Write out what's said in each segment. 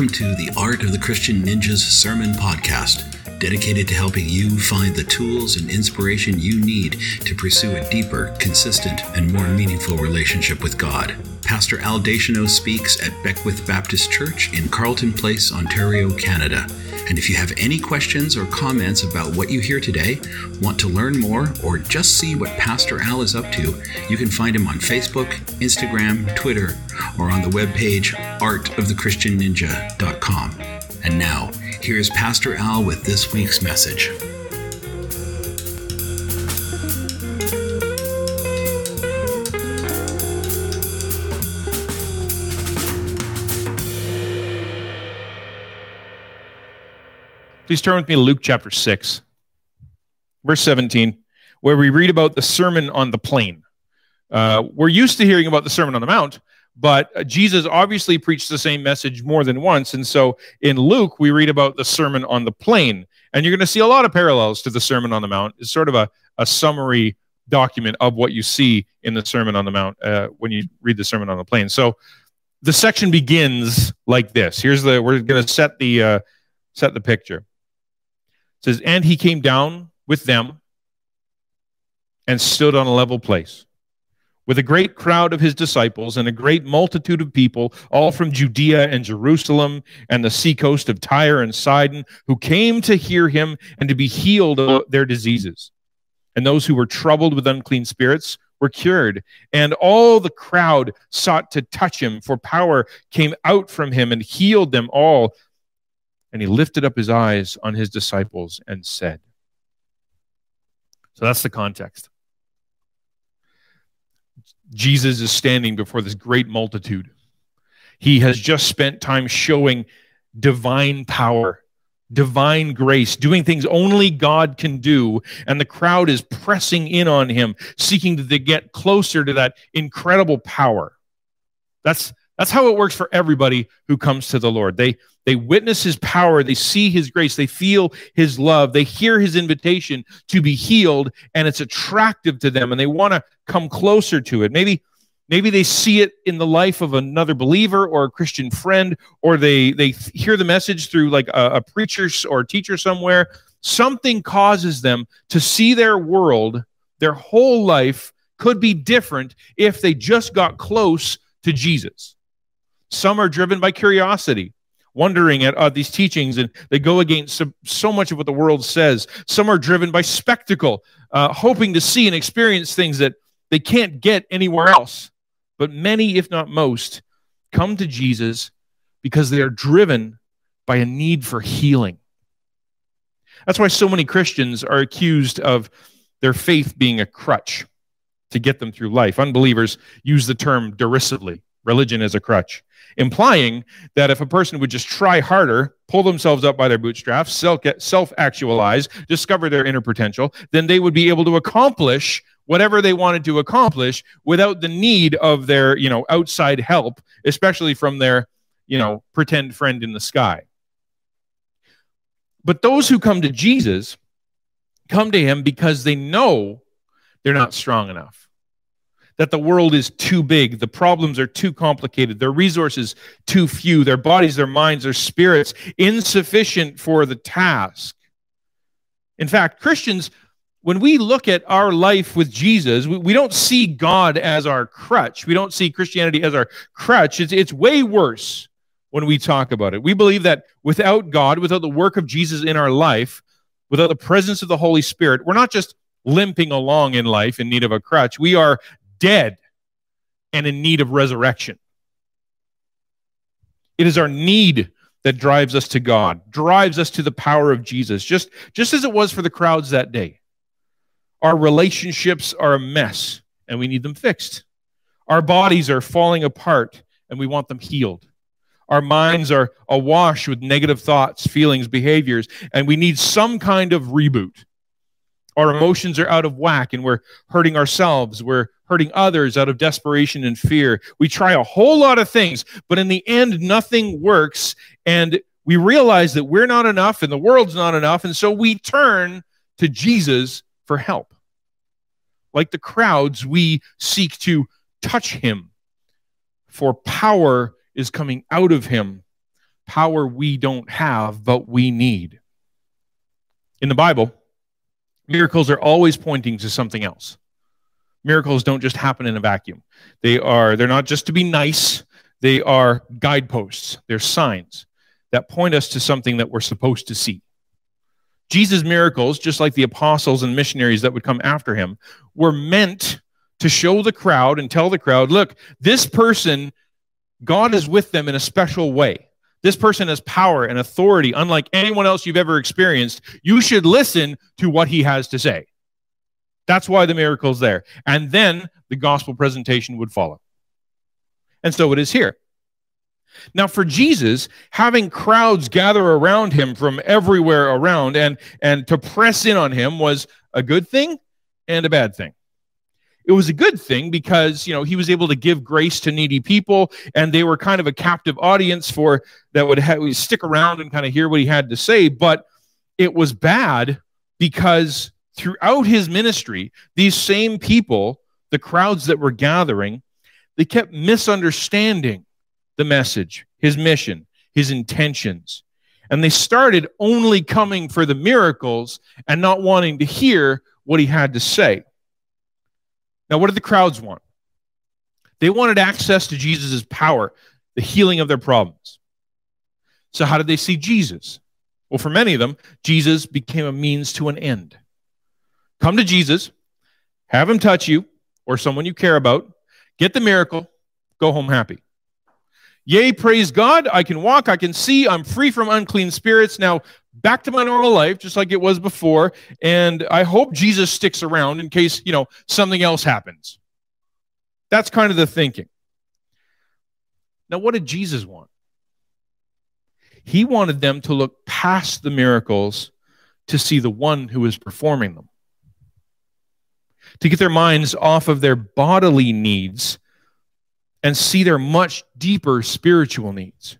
Welcome to the Art of the Christian Ninja's Sermon Podcast, dedicated to helping you find the tools and inspiration you need to pursue a deeper, consistent, and more meaningful relationship with God. Pastor Al Deschanel speaks at Beckwith Baptist Church in Carleton Place, Ontario, Canada. And if you have any questions or comments about what you hear today, want to learn more, or just see what Pastor Al is up to, you can find him on Facebook, Instagram, Twitter, or on the webpage artofthechristianninja.com. And now, here's Pastor Al with this week's message. Please turn with me to Luke chapter 6, verse 17, where we read about the Sermon on the Plain. Uh, we're used to hearing about the Sermon on the Mount, but Jesus obviously preached the same message more than once. And so in Luke, we read about the Sermon on the Plain. And you're going to see a lot of parallels to the Sermon on the Mount. It's sort of a, a summary document of what you see in the Sermon on the Mount uh, when you read the Sermon on the Plain. So the section begins like this. Here's the we're going to set the uh, set the picture. It says, And he came down with them and stood on a level place with a great crowd of his disciples and a great multitude of people, all from Judea and Jerusalem and the seacoast of Tyre and Sidon, who came to hear him and to be healed of their diseases. And those who were troubled with unclean spirits were cured. And all the crowd sought to touch him, for power came out from him and healed them all. And he lifted up his eyes on his disciples and said, So that's the context. Jesus is standing before this great multitude. He has just spent time showing divine power, divine grace, doing things only God can do. And the crowd is pressing in on him, seeking to get closer to that incredible power. That's, that's how it works for everybody who comes to the Lord. They, they witness his power, they see his grace, they feel his love, they hear his invitation to be healed, and it's attractive to them, and they want to come closer to it. Maybe maybe they see it in the life of another believer or a christian friend or they they hear the message through like a, a, preacher or a teacher somewhere. Something causes them to see their world their whole life could be different if they just got close to jesus. Some are driven by curiosity wondering at uh, these teachings and they go against so, so, much of what the world says. Some are driven by spectacle, uh, hoping to see and experience things that they can't get anywhere else. But many, if not most, come to Jesus because they are driven by a need for healing. That's why so many Christians are accused of their faith being a crutch to get them through life. Unbelievers use the term derisively religion as a crutch implying that if a person would just try harder, pull themselves up by their bootstraps, self actualize, discover their inner potential, then they would be able to accomplish whatever they wanted to accomplish without the need of their, you know, outside help, especially from their, you know, pretend friend in the sky. But those who come to Jesus come to him because they know they're not strong enough that the world is too big, the problems are too complicated, their resources too few, their bodies, their minds, their spirits insufficient for the task. In fact, Christians, when we look at our life with Jesus, we, we don't see God as our crutch. We don't see Christianity as our crutch. It's, it's way worse when we talk about it. We believe that without God, without the work of Jesus in our life, without the presence of the Holy Spirit, we're not just limping along in life in need of a crutch. We are dead and in need of resurrection. It is our need that drives us to God, drives us to the power of Jesus, just, just as it was for the crowds that day. Our relationships are a mess and we need them fixed. Our bodies are falling apart and we want them healed. Our minds are awash with negative thoughts, feelings, behaviors, and we need some kind of reboot. Our emotions are out of whack and we're hurting ourselves. We're hurting others out of desperation and fear. We try a whole lot of things, but in the end, nothing works. And we realize that we're not enough and the world's not enough. And so we turn to Jesus for help. Like the crowds, we seek to touch him, for power is coming out of him. power we don't have, but we need. In the Bible, miracles are always pointing to something else. Miracles don't just happen in a vacuum. They are they're not just to be nice, they are guideposts. They're signs that point us to something that we're supposed to see. Jesus' miracles, just like the apostles and missionaries that would come after him, were meant to show the crowd and tell the crowd, look, this person, God is with them in a special way. This person has power and authority, unlike anyone else you've ever experienced. You should listen to what he has to say. That's why the miracle's there. And then the gospel presentation would follow. And so it is here. Now, for Jesus, having crowds gather around him from everywhere around and, and to press in on him was a good thing and a bad thing. It was a good thing because you know he was able to give grace to needy people, and they were kind of a captive audience for that would ha- stick around and kind of hear what he had to say. But it was bad because throughout his ministry, these same people, the crowds that were gathering, they kept misunderstanding the message, his mission, his intentions. And they started only coming for the miracles and not wanting to hear what he had to say. Now, what did the crowds want? They wanted access to Jesus' power, the healing of their problems. So, how did they see Jesus? Well, for many of them, Jesus became a means to an end. Come to Jesus, have him touch you or someone you care about, get the miracle, go home happy. Yea, praise God, I can walk, I can see, I'm free from unclean spirits. Now, back to my normal life, just like it was before. And I hope Jesus sticks around in case, you know, something else happens. That's kind of the thinking. Now, what did Jesus want? He wanted them to look past the miracles to see the one who is performing them, to get their minds off of their bodily needs and see their much deeper spiritual needs,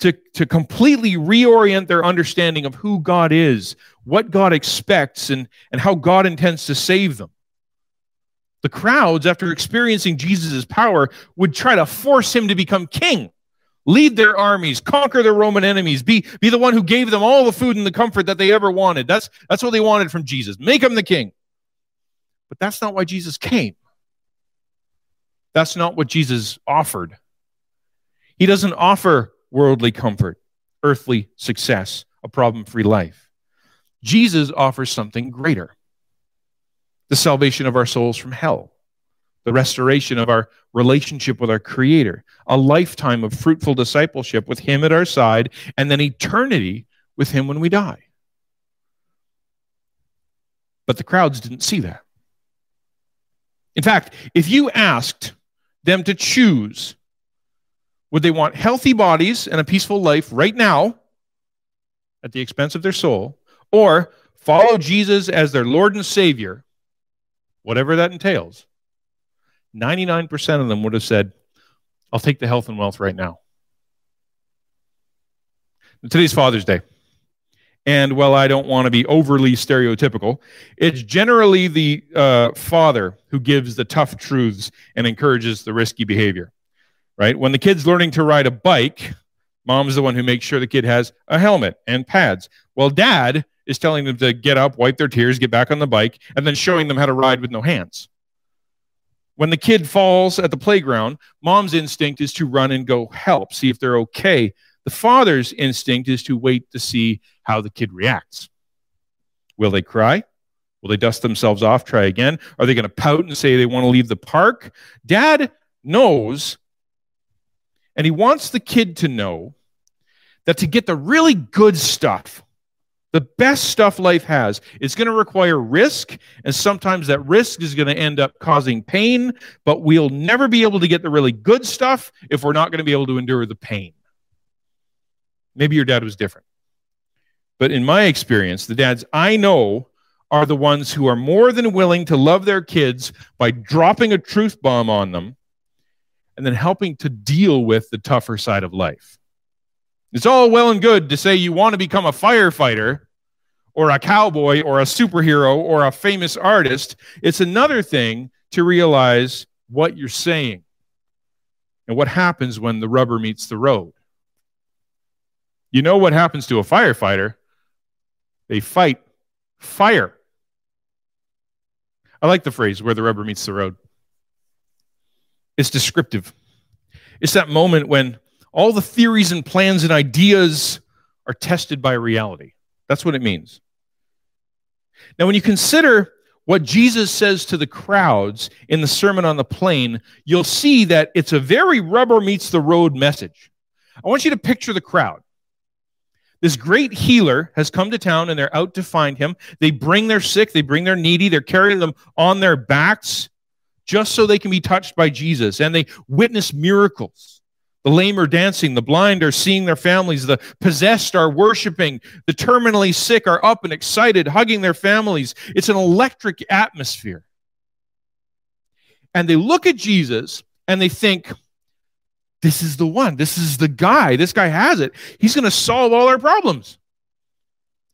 to, to completely reorient their understanding of who God is, what God expects, and, and how God intends to save them. The crowds, after experiencing Jesus' power, would try to force him to become king, lead their armies, conquer their Roman enemies, be, be the one who gave them all the food and the comfort that they ever wanted. That's, that's what they wanted from Jesus. Make him the king. But that's not why Jesus came. That's not what Jesus offered. He doesn't offer worldly comfort, earthly success, a problem free life. Jesus offers something greater the salvation of our souls from hell, the restoration of our relationship with our Creator, a lifetime of fruitful discipleship with Him at our side, and then eternity with Him when we die. But the crowds didn't see that. In fact, if you asked them to choose would they want healthy bodies and a peaceful life right now at the expense of their soul, or follow Jesus as their Lord and Savior, whatever that entails? 99% of them would have said, I'll take the health and wealth right now. Today's Father's Day. And while I don't want to be overly stereotypical, it's generally the uh, father who gives the tough truths and encourages the risky behavior, right? When the kid's learning to ride a bike, mom's the one who makes sure the kid has a helmet and pads. Well, dad is telling them to get up, wipe their tears, get back on the bike, and then showing them how to ride with no hands. When the kid falls at the playground, mom's instinct is to run and go help, see if they're okay. The father's instinct is to wait to see how the kid reacts. Will they cry? Will they dust themselves off, try again? Are they going to pout and say they want to leave the park? Dad knows, and he wants the kid to know that to get the really good stuff, the best stuff life has, it's going to require risk, and sometimes that risk is going to end up causing pain, but we'll never be able to get the really good stuff if we're not going to be able to endure the pain. Maybe your dad was different. But in my experience, the dads I know are the ones who are more than willing to love their kids by dropping a truth bomb on them and then helping to deal with the tougher side of life. It's all well and good to say you want to become a firefighter or a cowboy or a superhero or a famous artist. It's another thing to realize what you're saying and what happens when the rubber meets the road. You know what happens to a firefighter? They fight fire. I like the phrase where the rubber meets the road. It's descriptive. It's that moment when all the theories and plans and ideas are tested by reality. That's what it means. Now, when you consider what Jesus says to the crowds in the Sermon on the Plain, you'll see that it's a very rubber meets the road message. I want you to picture the crowd. This great healer has come to town and they're out to find him. They bring their sick, they bring their needy, they're carrying them on their backs just so they can be touched by Jesus. And they witness miracles. The lame are dancing, the blind are seeing their families, the possessed are worshiping, the terminally sick are up and excited, hugging their families. It's an electric atmosphere. And they look at Jesus and they think, this is the one. This is the guy. This guy has it. He's going to solve all our problems.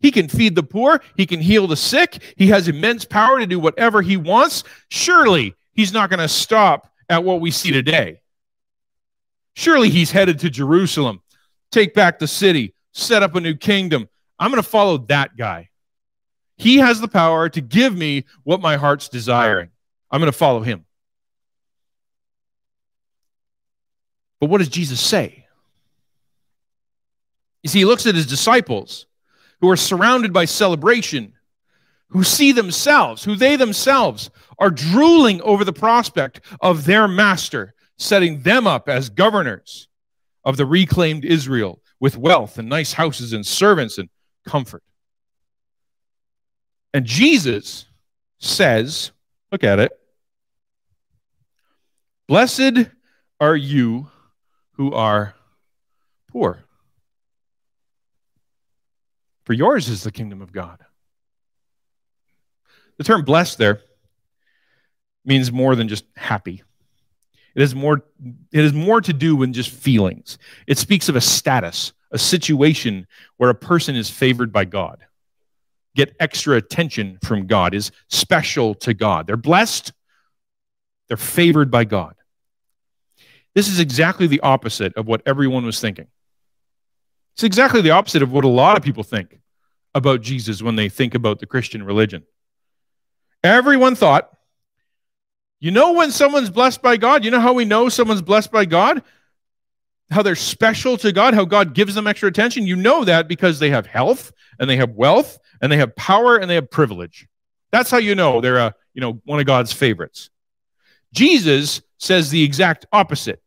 He can feed the poor. He can heal the sick. He has immense power to do whatever he wants. Surely he's not going to stop at what we see today. Surely he's headed to Jerusalem, take back the city, set up a new kingdom. I'm going to follow that guy. He has the power to give me what my heart's desiring. I'm going to follow him. But what does Jesus say? You see, he looks at his disciples who are surrounded by celebration, who see themselves, who they themselves are drooling over the prospect of their master setting them up as governors of the reclaimed Israel with wealth and nice houses and servants and comfort. And Jesus says, look at it, blessed are you who are poor. For yours is the kingdom of God. The term blessed there means more than just happy. It is more it is more to do with just feelings. It speaks of a status, a situation where a person is favored by God. Get extra attention from God, is special to God. They're blessed, they're favored by God. This is exactly the opposite of what everyone was thinking. It's exactly the opposite of what a lot of people think about Jesus when they think about the Christian religion. Everyone thought, you know, when someone's blessed by God, you know how we know someone's blessed by God? How they're special to God, how God gives them extra attention. You know that because they have health and they have wealth and they have power and they have privilege. That's how you know they're a, you know, one of God's favorites. Jesus says the exact opposite.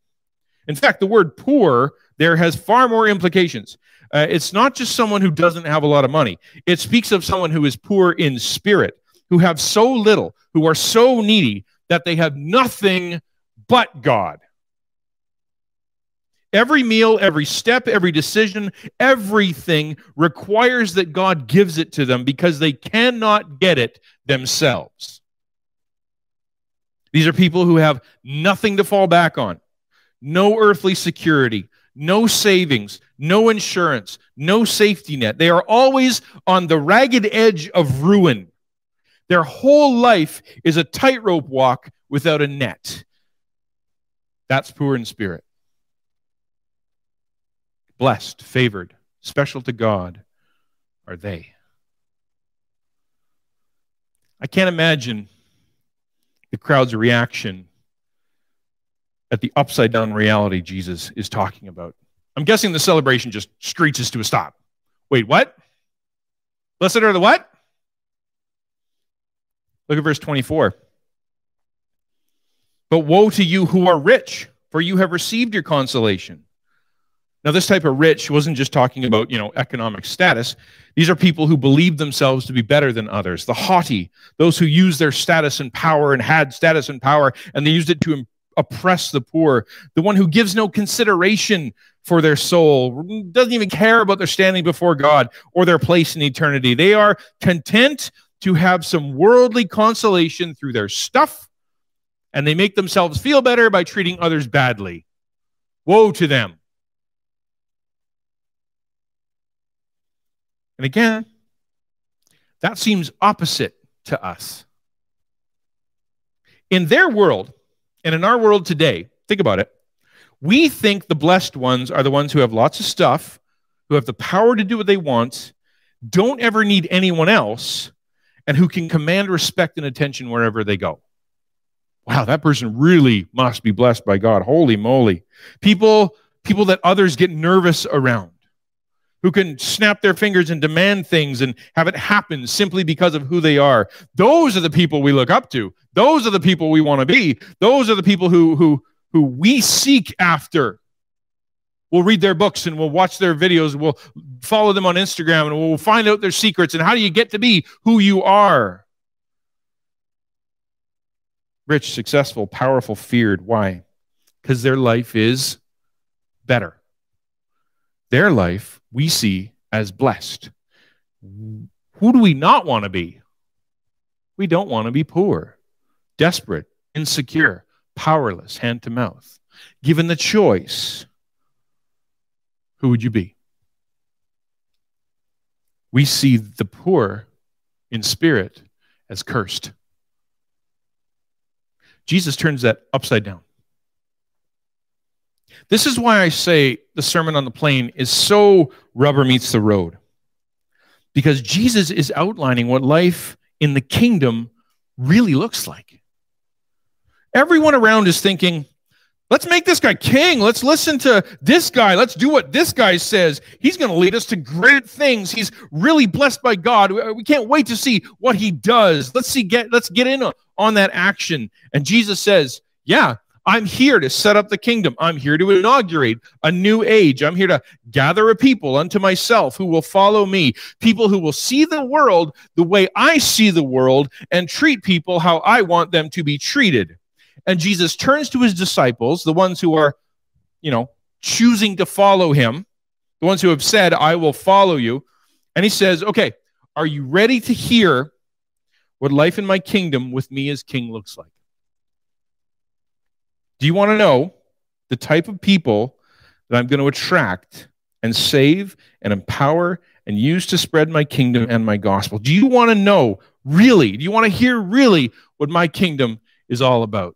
In fact, the word poor there has far more implications. Uh, it's not just someone who doesn't have a lot of money, it speaks of someone who is poor in spirit, who have so little, who are so needy that they have nothing but God. Every meal, every step, every decision, everything requires that God gives it to them because they cannot get it themselves. These are people who have nothing to fall back on no earthly security, no savings, no insurance, no safety net. They are always on the ragged edge of ruin. Their whole life is a tightrope walk without a net. That's poor in spirit. Blessed, favored, special to God are they. I can't imagine the crowd's reaction at the upside down reality Jesus is talking about. I'm guessing the celebration just screeches to a stop. Wait, what? Blessed are the what? Look at verse 24. But woe to you who are rich, for you have received your consolation. Now, this type of rich wasn't just talking about, you know, economic status. These are people who believe themselves to be better than others. The haughty, those who use their status and power and had status and power, and they used it to oppress the poor, the one who gives no consideration for their soul, doesn't even care about their standing before God or their place in eternity. They are content to have some worldly consolation through their stuff, and they make themselves feel better by treating others badly. Woe to them. And again, that seems opposite to us. In their world, and in our world today, think about it. We think the blessed ones are the ones who have lots of stuff, who have the power to do what they want, don't ever need anyone else, and who can command respect and attention wherever they go. Wow, that person really must be blessed by God. Holy moly. People people that others get nervous around. Who can snap their fingers and demand things and have it happen simply because of who they are. Those are the people we look up to. Those are the people we want to be. Those are the people who who who we seek after. We'll read their books and we'll watch their videos. We'll follow them on Instagram and we'll find out their secrets and how do you get to be who you are. Rich, successful, powerful, feared. Why? Because their life is better. Their life we see as blessed. Who do we not want to be? We don't want to be poor, desperate, insecure, powerless, hand to mouth. Given the choice, who would you be? We see the poor in spirit as cursed. Jesus turns that upside down. This is why I say the Sermon on the Plain is so rubber meets the road. Because Jesus is outlining what life in the kingdom really looks like. Everyone around is thinking, Let's make this guy king. Let's listen to this guy. Let's do what this guy says. He's going to lead us to great things. He's really blessed by God. We can't wait to see what he does. Let's see get let's get in on that action. And Jesus says, "Yeah, I'm here to set up the kingdom. I'm here to inaugurate a new age. I'm here to gather a people unto myself who will follow me, people who will see the world the way I see the world and treat people how I want them to be treated." And Jesus turns to his disciples, the ones who are, you know, choosing to follow him, the ones who have said, I will follow you. And he says, Okay, are you ready to hear what life in my kingdom with me as king looks like? Do you want to know the type of people that I'm going to attract and save and empower and use to spread my kingdom and my gospel? Do you want to know really? Do you want to hear really what my kingdom is all about?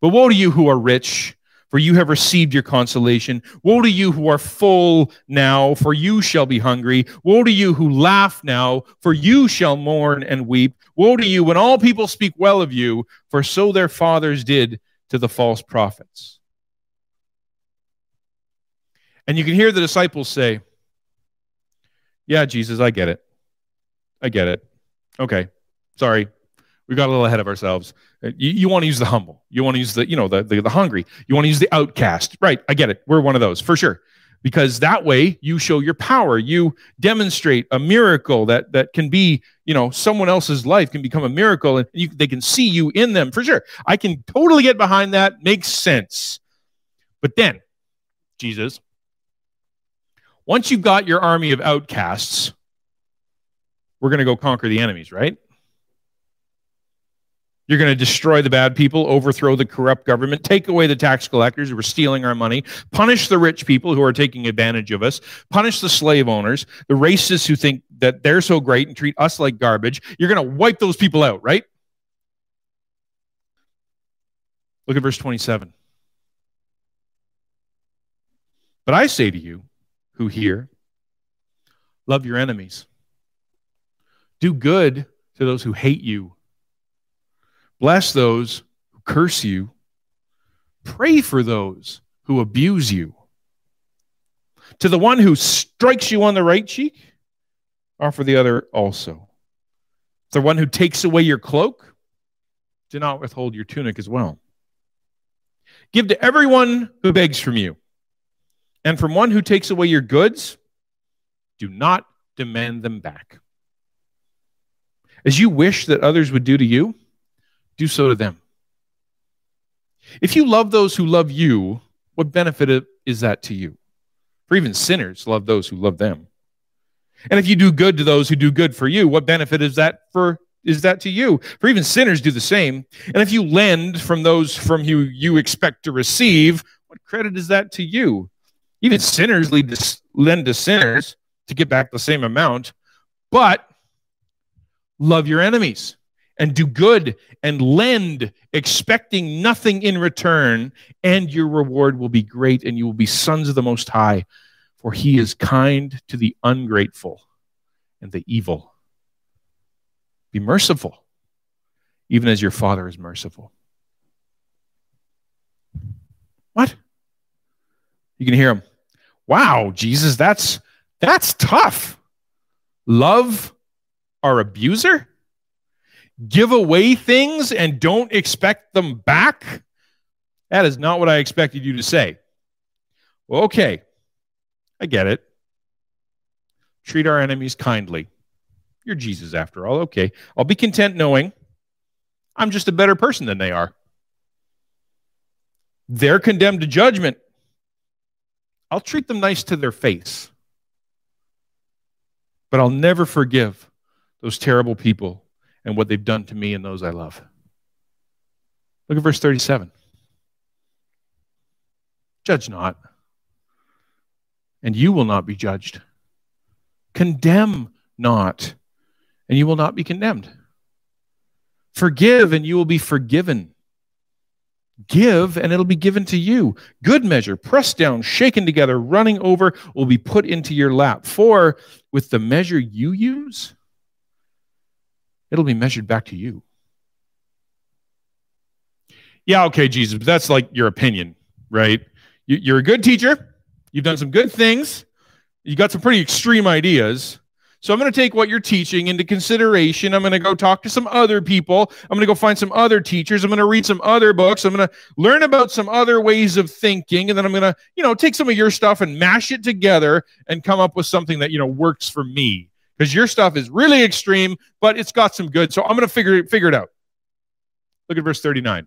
But woe to you who are rich, for you have received your consolation. Woe to you who are full now, for you shall be hungry. Woe to you who laugh now, for you shall mourn and weep. Woe to you when all people speak well of you, for so their fathers did to the false prophets. And you can hear the disciples say, Yeah, Jesus, I get it. I get it. Okay. Sorry we got a little ahead of ourselves. Uh, you, you want to use the humble. You want to use the, you know, the, the, the hungry. You want to use the outcast. Right. I get it. We're one of those for sure. Because that way you show your power. You demonstrate a miracle that that can be, you know, someone else's life can become a miracle and you, they can see you in them for sure. I can totally get behind that. Makes sense. But then, Jesus, once you've got your army of outcasts, we're going to go conquer the enemies, right? You're going to destroy the bad people, overthrow the corrupt government, take away the tax collectors who are stealing our money, punish the rich people who are taking advantage of us, punish the slave owners, the racists who think that they're so great and treat us like garbage. You're going to wipe those people out, right? Look at verse 27. But I say to you who hear, love your enemies, do good to those who hate you Bless those who curse you. Pray for those who abuse you. To the one who strikes you on the right cheek, offer the other also. The one who takes away your cloak, do not withhold your tunic as well. Give to everyone who begs from you. And from one who takes away your goods, do not demand them back. As you wish that others would do to you, do so to them. If you love those who love you, what benefit is that to you? For even sinners love those who love them. And if you do good to those who do good for you, what benefit is that for is that to you? For even sinners do the same. And if you lend from those from who you expect to receive, what credit is that to you? Even sinners to, lend to sinners to get back the same amount. But love your enemies and do good and lend, expecting nothing in return, and your reward will be great, and you will be sons of the Most High, for he is kind to the ungrateful and the evil. Be merciful, even as your Father is merciful. What? You can hear him. Wow, Jesus, that's that's tough. Love our abuser? Give away things and don't expect them back? That is not what I expected you to say. Well, okay, I get it. Treat our enemies kindly. You're Jesus after all. Okay. I'll be content knowing I'm just a better person than they are. They're condemned to judgment. I'll treat them nice to their face. But I'll never forgive those terrible people and what they've done to me and those I love. Look at verse 37. Judge not, and you will not be judged. Condemn not, and you will not be condemned. Forgive, and you will be forgiven. Give, and it'll be given to you. Good measure, pressed down, shaken together, running over, will be put into your lap. For with the measure you use, it'll be measured back to you. Yeah, okay, Jesus, but that's like your opinion, right? You're a good teacher. You've done some good things. You got some pretty extreme ideas. So I'm going to take what you're teaching into consideration. I'm going to go talk to some other people. I'm going to go find some other teachers. I'm going to read some other books. I'm going to learn about some other ways of thinking and then I'm going to, you know, take some of your stuff and mash it together and come up with something that, you know, works for me. Because your stuff is really extreme, but it's got some good. So I'm going to figure figure it out. Look at verse 39.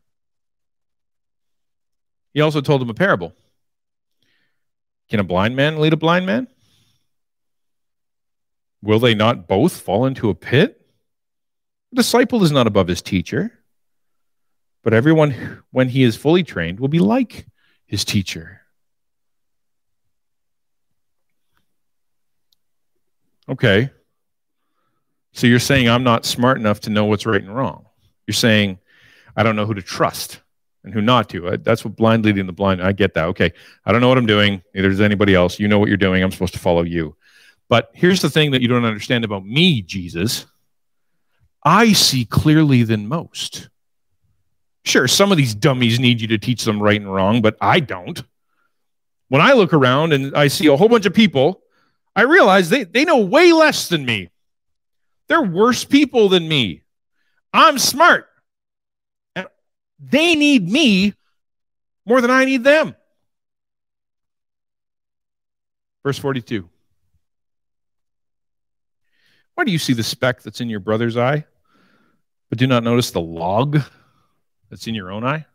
He also told him a parable. Can a blind man lead a blind man? Will they not both fall into a pit? The disciple is not above his teacher, but everyone, when he is fully trained, will be like his teacher. Okay. So you're saying I'm not smart enough to know what's right and wrong. You're saying I don't know who to trust and who not to. That's what blind leading the blind. I get that. Okay. I don't know what I'm doing. Neither does anybody else. You know what you're doing. I'm supposed to follow you. But here's the thing that you don't understand about me, Jesus. I see clearly than most. Sure, some of these dummies need you to teach them right and wrong, but I don't. When I look around and I see a whole bunch of people, I realize they, they know way less than me. They're worse people than me. I'm smart. And they need me more than I need them. Verse 42. Why do you see the speck that's in your brother's eye, but do not notice the log that's in your own eye?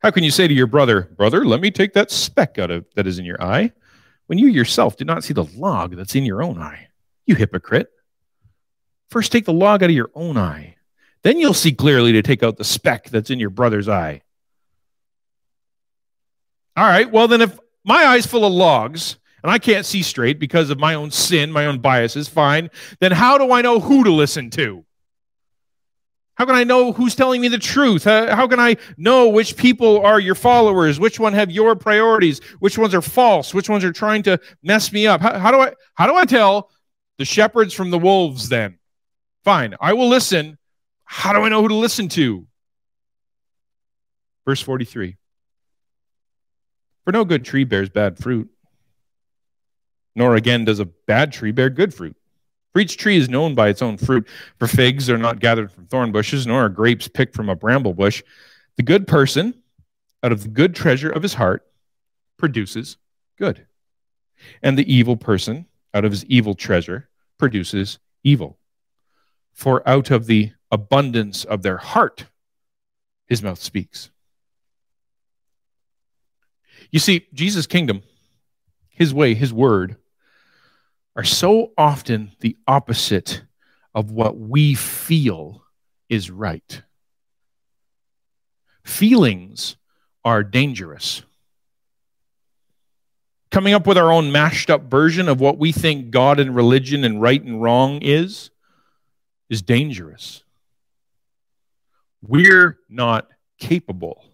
How can you say to your brother, Brother, let me take that speck out of that is in your eye, when you yourself do not see the log that's in your own eye? You hypocrite. First take the log out of your own eye. Then you'll see clearly to take out the speck that's in your brother's eye. All right, well, then if my eye's full of logs and I can't see straight because of my own sin, my own biases, fine, then how do I know who to listen to? How can I know who's telling me the truth? How can I know which people are your followers? Which one have your priorities? Which ones are false? Which ones are trying to mess me up? How, how do I how do I tell the shepherds from the wolves then? Fine, I will listen. How do I know who to listen to? Verse 43. For no good tree bears bad fruit nor again does a bad tree bear good fruit. For each tree is known by its own fruit. For figs are not gathered from thorn bushes, nor are grapes picked from a bramble bush. The good person, out of the good treasure of his heart, produces good. And the evil person, out of his evil treasure, produces evil. For out of the abundance of their heart, his mouth speaks. You see, Jesus' kingdom his way, his word, are so often the opposite of what we feel is right. Feelings are dangerous. Coming up with our own mashed up version of what we think God and religion and right and wrong is, is dangerous. We're not capable.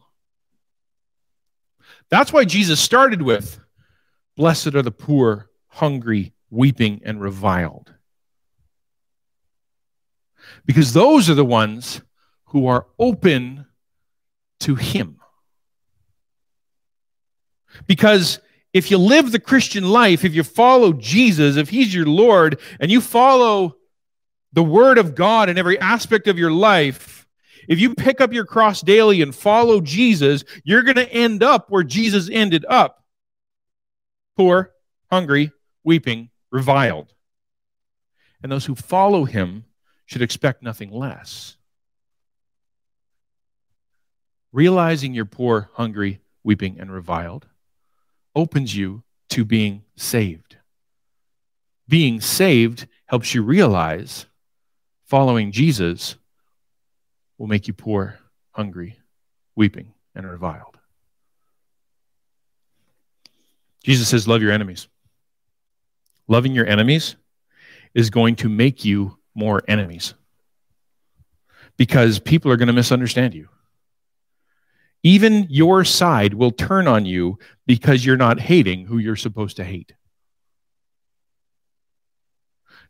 That's why Jesus started with Blessed are the poor, hungry, weeping, and reviled. Because those are the ones who are open to Him. Because if you live the Christian life, if you follow Jesus, if He's your Lord, and you follow the Word of God in every aspect of your life, if you pick up your cross daily and follow Jesus, you're going to end up where Jesus ended up poor, hungry, weeping, reviled. And those who follow him should expect nothing less. Realizing you're poor, hungry, weeping, and reviled opens you to being saved. Being saved helps you realize following Jesus will make you poor, hungry, weeping, and reviled. Jesus says, Love your enemies. Loving your enemies is going to make you more enemies because people are going to misunderstand you. Even your side will turn on you because you're not hating who you're supposed to hate.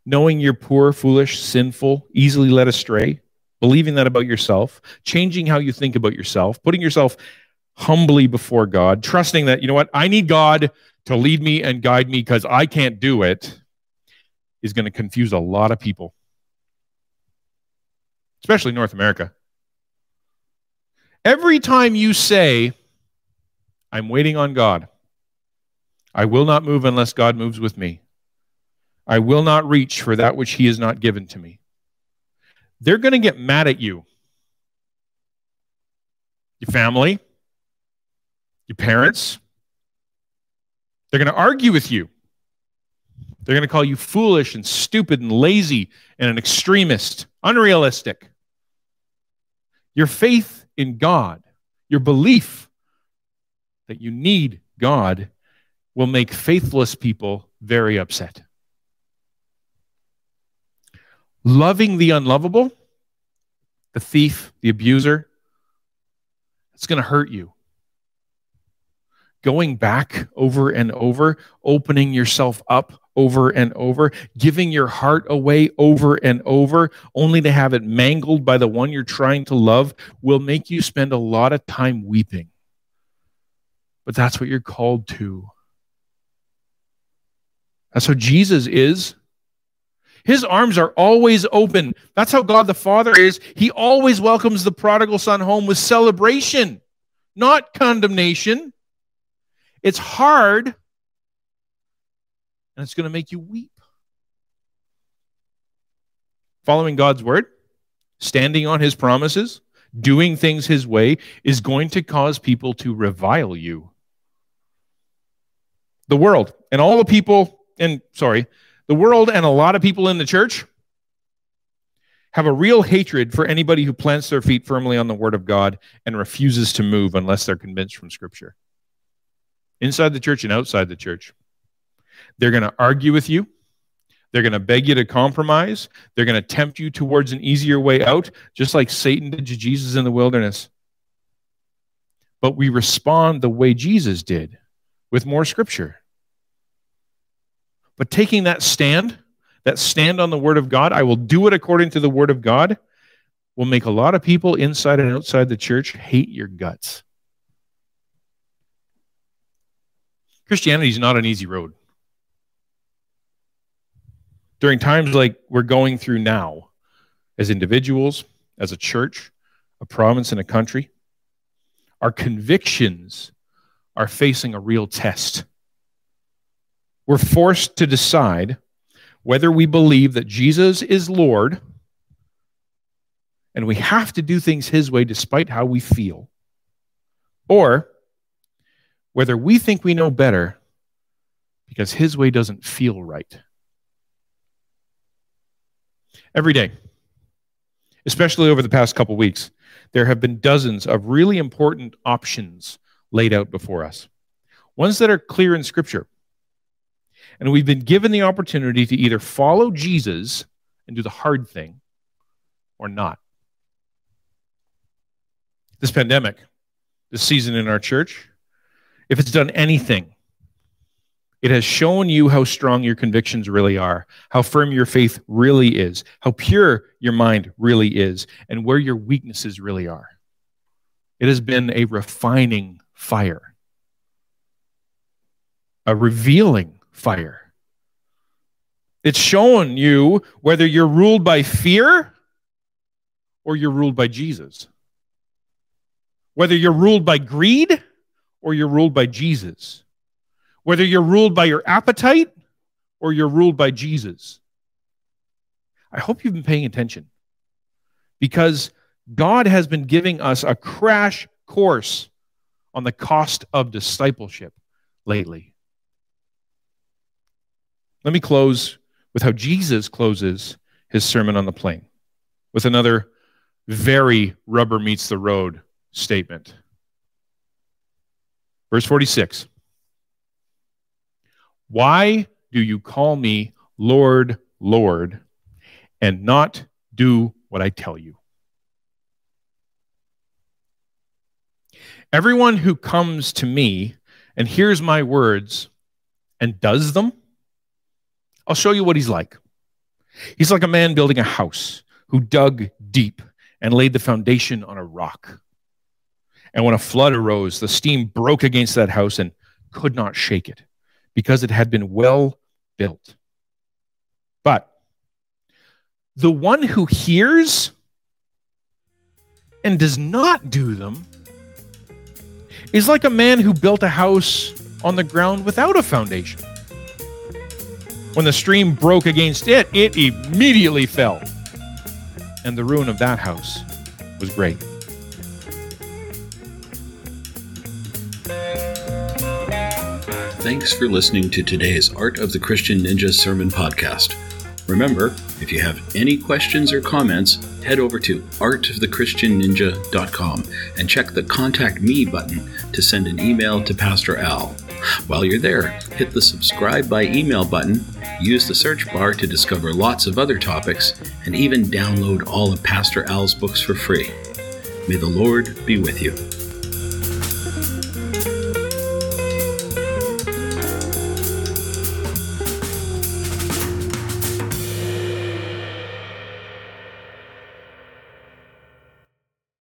Knowing you're poor, foolish, sinful, easily led astray, believing that about yourself, changing how you think about yourself, putting yourself humbly before God, trusting that, you know what, I need God to lead me and guide me because I can't do it, is going to confuse a lot of people, especially North America. Every time you say, I'm waiting on God, I will not move unless God moves with me. I will not reach for that which He has not given to me. They're going to get mad at you. Your family, your parents, they're going to argue with you. They're going to call you foolish and stupid and lazy and an extremist, unrealistic. Your faith in God, your belief that you need God, will make faithless people very upset. Loving the unlovable, the thief, the abuser, it's going to hurt you going back over and over, opening yourself up over and over, giving your heart away over and over, only to have it mangled by the one you're trying to love, will make you spend a lot of time weeping. But that's what you're called to. That's how Jesus is. His arms are always open. That's how God the Father is. He always welcomes the prodigal son home with celebration, not condemnation. It's hard, and it's going to make you weep. Following God's word, standing on his promises, doing things his way is going to cause people to revile you. The world and all the people, and sorry, the world and a lot of people in the church have a real hatred for anybody who plants their feet firmly on the word of God and refuses to move unless they're convinced from scripture inside the church and outside the church. They're going to argue with you. They're going to beg you to compromise. They're going to tempt you towards an easier way out, just like Satan did to Jesus in the wilderness. But we respond the way Jesus did with more scripture. But taking that stand, that stand on the word of God, I will do it according to the word of God, will make a lot of people inside and outside the church hate your guts. Christianity is not an easy road. During times like we're going through now, as individuals, as a church, a province, and a country, our convictions are facing a real test. We're forced to decide whether we believe that Jesus is Lord and we have to do things His way despite how we feel, or whether we think we know better because his way doesn't feel right. Every day, especially over the past couple weeks, there have been dozens of really important options laid out before us, ones that are clear in Scripture. And we've been given the opportunity to either follow Jesus and do the hard thing or not. This pandemic, this season in our church, if it's done anything, it has shown you how strong your convictions really are, how firm your faith really is, how pure your mind really is, and where your weaknesses really are. It has been a refining fire, a revealing fire. It's shown you whether you're ruled by fear or you're ruled by Jesus, whether you're ruled by greed or you're ruled by Jesus whether you're ruled by your appetite or you're ruled by Jesus. I hope you've been paying attention because God has been giving us a crash course on the cost of discipleship lately. Let me close with how Jesus closes his Sermon on the Plain with another very rubber meets the road statement. Verse 46 why do you call me Lord, Lord, and not do what I tell you? Everyone who comes to me and hears my words and does them, I'll show you what he's like. He's like a man building a house who dug deep and laid the foundation on a rock. And when a flood arose, the steam broke against that house and could not shake it because it had been well built. But the one who hears and does not do them is like a man who built a house on the ground without a foundation. When the stream broke against it, it immediately fell. And the ruin of that house was great. Thanks for listening to today's Art of the Christian Ninja Sermon Podcast. Remember, if you have any questions or comments, head over to artofthechristianninja.com and check the Contact Me button to send an email to Pastor Al. While you're there, hit the subscribe by email button, use the search bar to discover lots of other topics, and even download all of Pastor Al's books for free. May the Lord be with you.